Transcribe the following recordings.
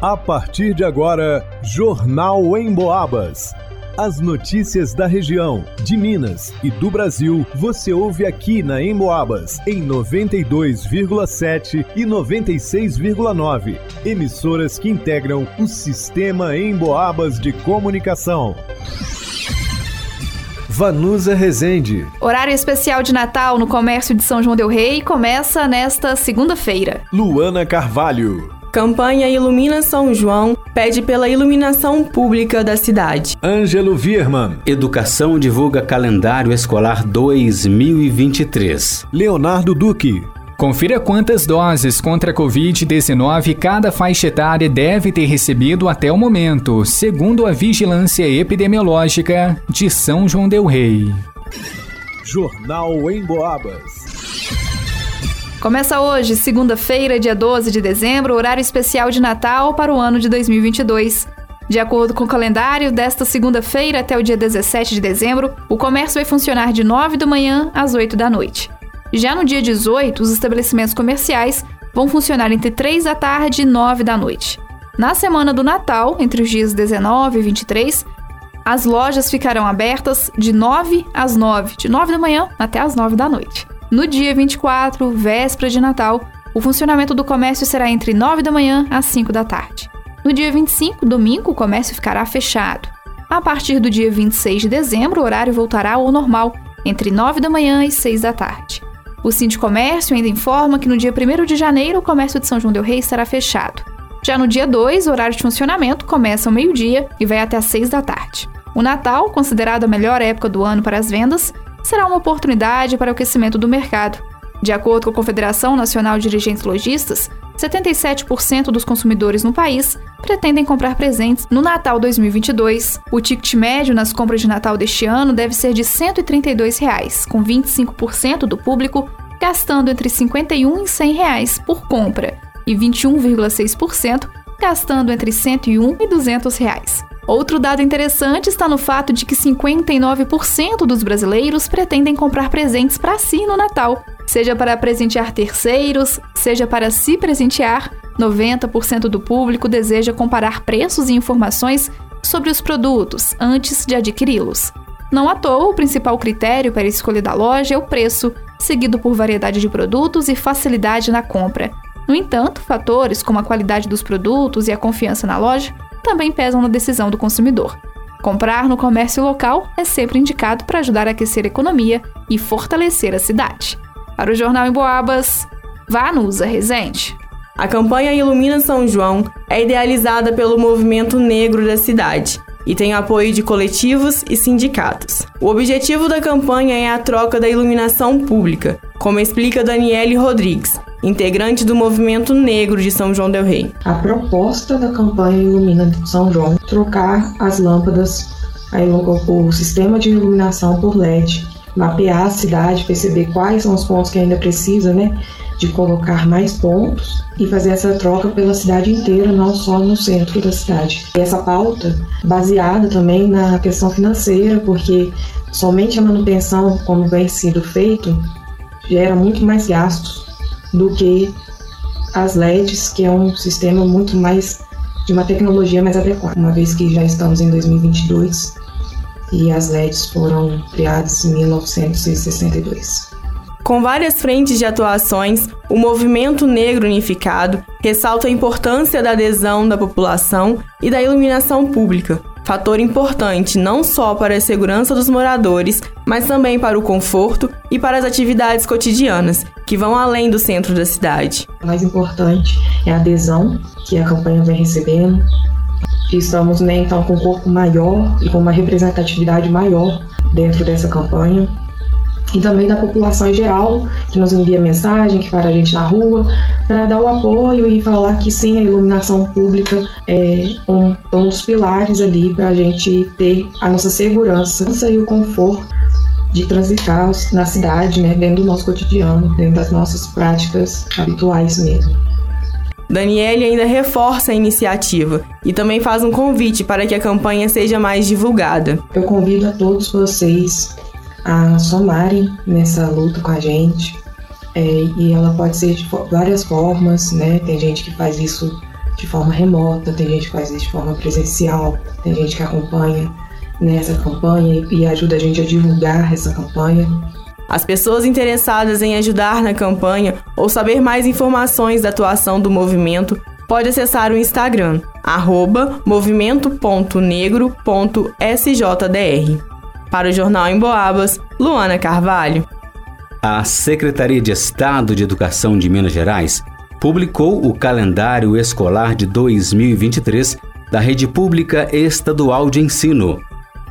A partir de agora, Jornal em Boabas. As notícias da região, de Minas e do Brasil, você ouve aqui na Emboabas, em 92,7 e 96,9. Emissoras que integram o sistema Emboabas de comunicação. Vanusa Rezende. Horário especial de Natal no comércio de São João Del Rei começa nesta segunda-feira. Luana Carvalho. Campanha Ilumina São João pede pela iluminação pública da cidade. Ângelo Virman. Educação divulga calendário escolar 2023. Leonardo Duque. Confira quantas doses contra a Covid-19 cada faixa etária deve ter recebido até o momento, segundo a Vigilância Epidemiológica de São João Del Rei. Jornal em Boabas. Começa hoje, segunda-feira, dia 12 de dezembro, horário especial de Natal para o ano de 2022. De acordo com o calendário, desta segunda-feira até o dia 17 de dezembro, o comércio vai funcionar de 9 da manhã às 8 da noite. Já no dia 18, os estabelecimentos comerciais vão funcionar entre 3 da tarde e 9 da noite. Na semana do Natal, entre os dias 19 e 23, as lojas ficarão abertas de 9 às 9, de 9 da manhã até às 9 da noite. No dia 24, véspera de Natal, o funcionamento do comércio será entre 9 da manhã às 5 da tarde. No dia 25, domingo, o comércio ficará fechado. A partir do dia 26 de dezembro, o horário voltará ao normal, entre 9 da manhã e 6 da tarde. O Comércio ainda informa que no dia 1 de janeiro o comércio de São João del Rei estará fechado. Já no dia 2, o horário de funcionamento começa ao meio-dia e vai até às 6 da tarde. O Natal, considerado a melhor época do ano para as vendas, será uma oportunidade para o aquecimento do mercado. De acordo com a Confederação Nacional de Dirigentes Logistas, 77% dos consumidores no país pretendem comprar presentes no Natal 2022. O ticket médio nas compras de Natal deste ano deve ser de 132 reais, com 25% do público gastando entre R$ 51 e 100 reais por compra e 21,6% gastando entre R$ 101 e 200 reais. Outro dado interessante está no fato de que 59% dos brasileiros pretendem comprar presentes para si no Natal, seja para presentear terceiros, seja para se presentear. 90% do público deseja comparar preços e informações sobre os produtos antes de adquiri-los. Não à toa, o principal critério para a escolha da loja é o preço, seguido por variedade de produtos e facilidade na compra. No entanto, fatores como a qualidade dos produtos e a confiança na loja também pesam na decisão do consumidor. Comprar no comércio local é sempre indicado para ajudar a aquecer a economia e fortalecer a cidade. Para o Jornal em Boabas, vá no Usa Resente. A campanha Ilumina São João é idealizada pelo movimento negro da cidade e tem apoio de coletivos e sindicatos. O objetivo da campanha é a troca da iluminação pública, como explica Daniele Rodrigues, integrante do movimento negro de São João del Rei. A proposta da campanha Ilumina São João trocar as lâmpadas, o sistema de iluminação por LED, mapear a cidade, perceber quais são os pontos que ainda precisa, né, de colocar mais pontos e fazer essa troca pela cidade inteira, não só no centro da cidade. E essa pauta baseada também na questão financeira, porque somente a manutenção, como vem sendo feito, gera muito mais gastos do que as LEDs, que é um sistema muito mais de uma tecnologia mais adequada, uma vez que já estamos em 2022 e as LEDs foram criadas em 1962. Com várias frentes de atuações, o Movimento Negro Unificado ressalta a importância da adesão da população e da iluminação pública, fator importante não só para a segurança dos moradores, mas também para o conforto e para as atividades cotidianas, que vão além do centro da cidade. O mais importante é a adesão que a campanha vem recebendo. Estamos né, então com um corpo maior e com uma representatividade maior dentro dessa campanha e também da população em geral, que nos envia mensagem, que para a gente na rua, para dar o apoio e falar que sim, a iluminação pública é um, um dos pilares ali para a gente ter a nossa segurança e o conforto de transitar na cidade, né, dentro do nosso cotidiano, dentro das nossas práticas habituais mesmo. Daniele ainda reforça a iniciativa e também faz um convite para que a campanha seja mais divulgada. Eu convido a todos vocês a somarem nessa luta com a gente. É, e ela pode ser de várias formas, né? Tem gente que faz isso de forma remota, tem gente que faz isso de forma presencial, tem gente que acompanha nessa campanha e ajuda a gente a divulgar essa campanha. As pessoas interessadas em ajudar na campanha ou saber mais informações da atuação do movimento pode acessar o Instagram, movimento.negro.sjdr. Para o Jornal em Boabas, Luana Carvalho. A Secretaria de Estado de Educação de Minas Gerais publicou o calendário escolar de 2023 da Rede Pública Estadual de Ensino.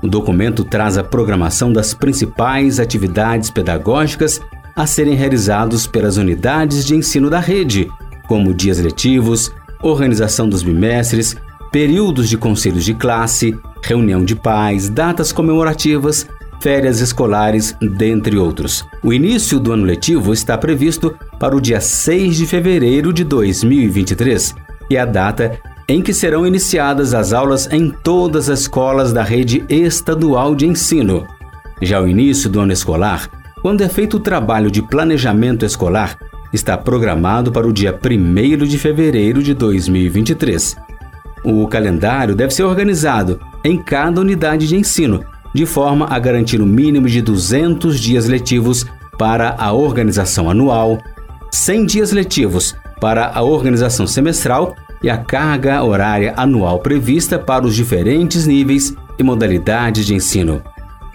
O documento traz a programação das principais atividades pedagógicas a serem realizados pelas unidades de ensino da rede, como dias letivos, organização dos bimestres, períodos de conselhos de classe, reunião de pais, datas comemorativas, férias escolares, dentre outros. O início do ano letivo está previsto para o dia 6 de fevereiro de 2023 e a data em que serão iniciadas as aulas em todas as escolas da rede estadual de ensino. Já o início do ano escolar, quando é feito o trabalho de planejamento escolar, está programado para o dia 1 de fevereiro de 2023. O calendário deve ser organizado em cada unidade de ensino, de forma a garantir o mínimo de 200 dias letivos para a organização anual, 100 dias letivos para a organização semestral e a carga horária anual prevista para os diferentes níveis e modalidades de ensino.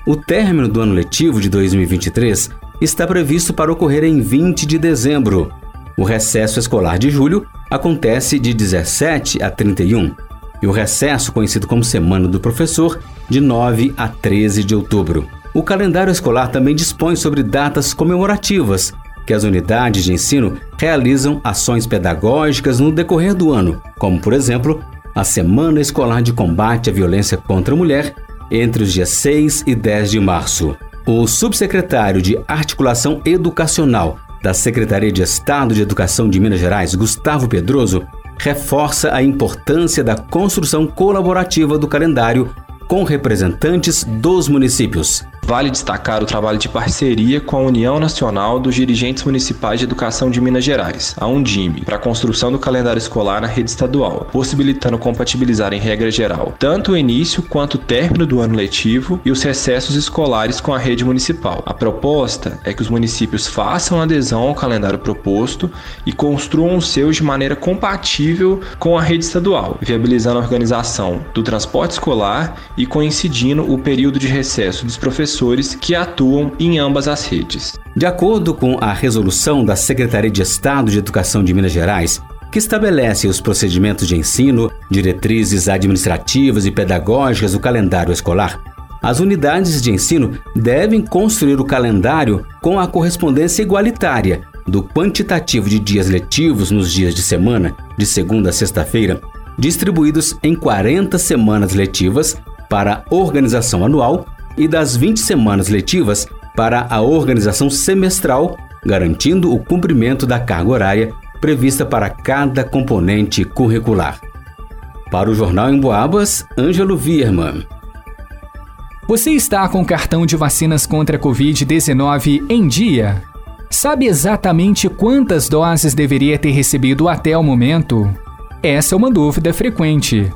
O término do ano letivo de 2023 está previsto para ocorrer em 20 de dezembro. O recesso escolar de julho acontece de 17 a 31 e o recesso, conhecido como Semana do Professor, de 9 a 13 de outubro. O calendário escolar também dispõe sobre datas comemorativas que as unidades de ensino realizam ações pedagógicas no decorrer do ano, como, por exemplo, a Semana Escolar de Combate à Violência contra a Mulher, entre os dias 6 e 10 de março. O subsecretário de Articulação Educacional da Secretaria de Estado de Educação de Minas Gerais, Gustavo Pedroso, reforça a importância da construção colaborativa do calendário com representantes dos municípios. Vale destacar o trabalho de parceria com a União Nacional dos Dirigentes Municipais de Educação de Minas Gerais, a Undime, para a construção do calendário escolar na rede estadual, possibilitando compatibilizar em regra geral tanto o início quanto o término do ano letivo e os recessos escolares com a rede municipal. A proposta é que os municípios façam adesão ao calendário proposto e construam os seus de maneira compatível com a rede estadual, viabilizando a organização do transporte escolar e coincidindo o período de recesso dos professores professores que atuam em ambas as redes. De acordo com a resolução da Secretaria de Estado de Educação de Minas Gerais, que estabelece os procedimentos de ensino, diretrizes administrativas e pedagógicas do calendário escolar, as unidades de ensino devem construir o calendário com a correspondência igualitária do quantitativo de dias letivos nos dias de semana, de segunda a sexta-feira, distribuídos em 40 semanas letivas para organização anual e das 20 semanas letivas para a organização semestral, garantindo o cumprimento da carga horária prevista para cada componente curricular. Para o Jornal em Boabas, Ângelo Vierman. Você está com o cartão de vacinas contra a Covid-19 em dia? Sabe exatamente quantas doses deveria ter recebido até o momento? Essa é uma dúvida frequente.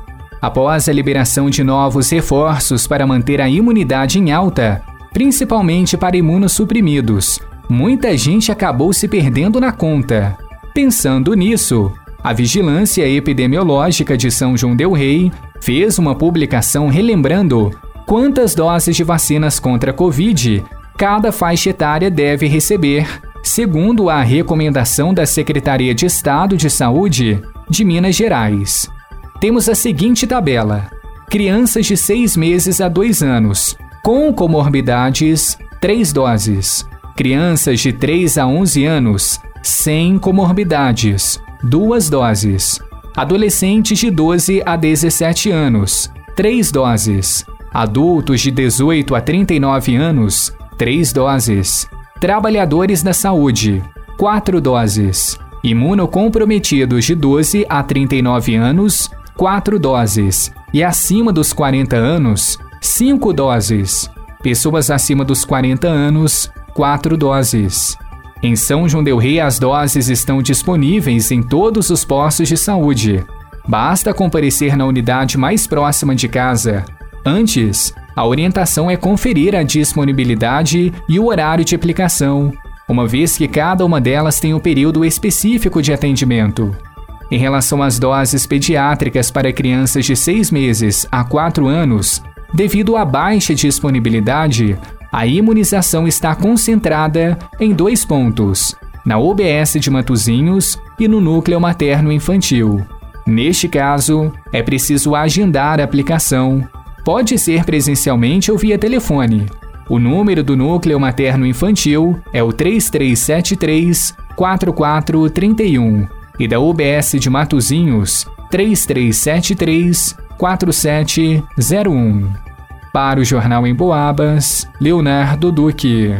Após a liberação de novos reforços para manter a imunidade em alta, principalmente para imunossuprimidos, muita gente acabou se perdendo na conta. Pensando nisso, a Vigilância Epidemiológica de São João Del Rei fez uma publicação relembrando quantas doses de vacinas contra a Covid cada faixa etária deve receber, segundo a recomendação da Secretaria de Estado de Saúde de Minas Gerais temos a seguinte tabela: crianças de 6 meses a 2 anos, com comorbidades, 3 doses. Crianças de 3 a 11 anos, sem comorbidades, 2 doses. Adolescentes de 12 a 17 anos, 3 doses. Adultos de 18 a 39 anos, 3 doses. Trabalhadores da saúde, 4 doses. Imunocomprometidos de 12 a 39 anos, 4 doses e acima dos 40 anos, 5 doses. Pessoas acima dos 40 anos, 4 doses. Em São João del Rei, as doses estão disponíveis em todos os postos de saúde. Basta comparecer na unidade mais próxima de casa. Antes, a orientação é conferir a disponibilidade e o horário de aplicação, uma vez que cada uma delas tem um período específico de atendimento. Em relação às doses pediátricas para crianças de 6 meses a 4 anos, devido à baixa disponibilidade, a imunização está concentrada em dois pontos: na UBS de Matozinhos e no núcleo materno infantil. Neste caso, é preciso agendar a aplicação Pode ser presencialmente ou via telefone. O número do núcleo materno infantil é o 3373 4431 e da UBS de Matozinhos 3373 4701. Para o Jornal em Boabas, Leonardo Duque.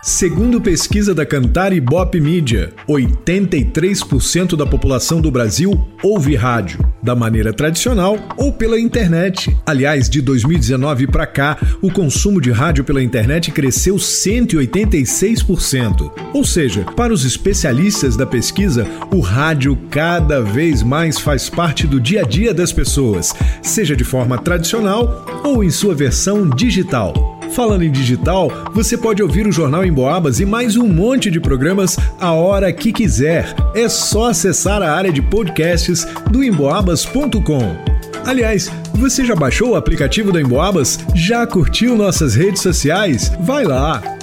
Segundo pesquisa da Cantar e Bop Mídia, 83% da população do Brasil ouve rádio, da maneira tradicional ou pela internet. Aliás, de 2019 para cá, o consumo de rádio pela internet cresceu 186%. Ou seja, para os especialistas da pesquisa, o rádio cada vez mais faz parte do dia a dia das pessoas, seja de forma tradicional ou em sua versão digital. Falando em digital, você pode ouvir o Jornal em Boabas e mais um monte de programas a hora que quiser. É só acessar a área de podcasts do emboabas.com. Aliás, você já baixou o aplicativo da Emboabas? Já curtiu nossas redes sociais? Vai lá!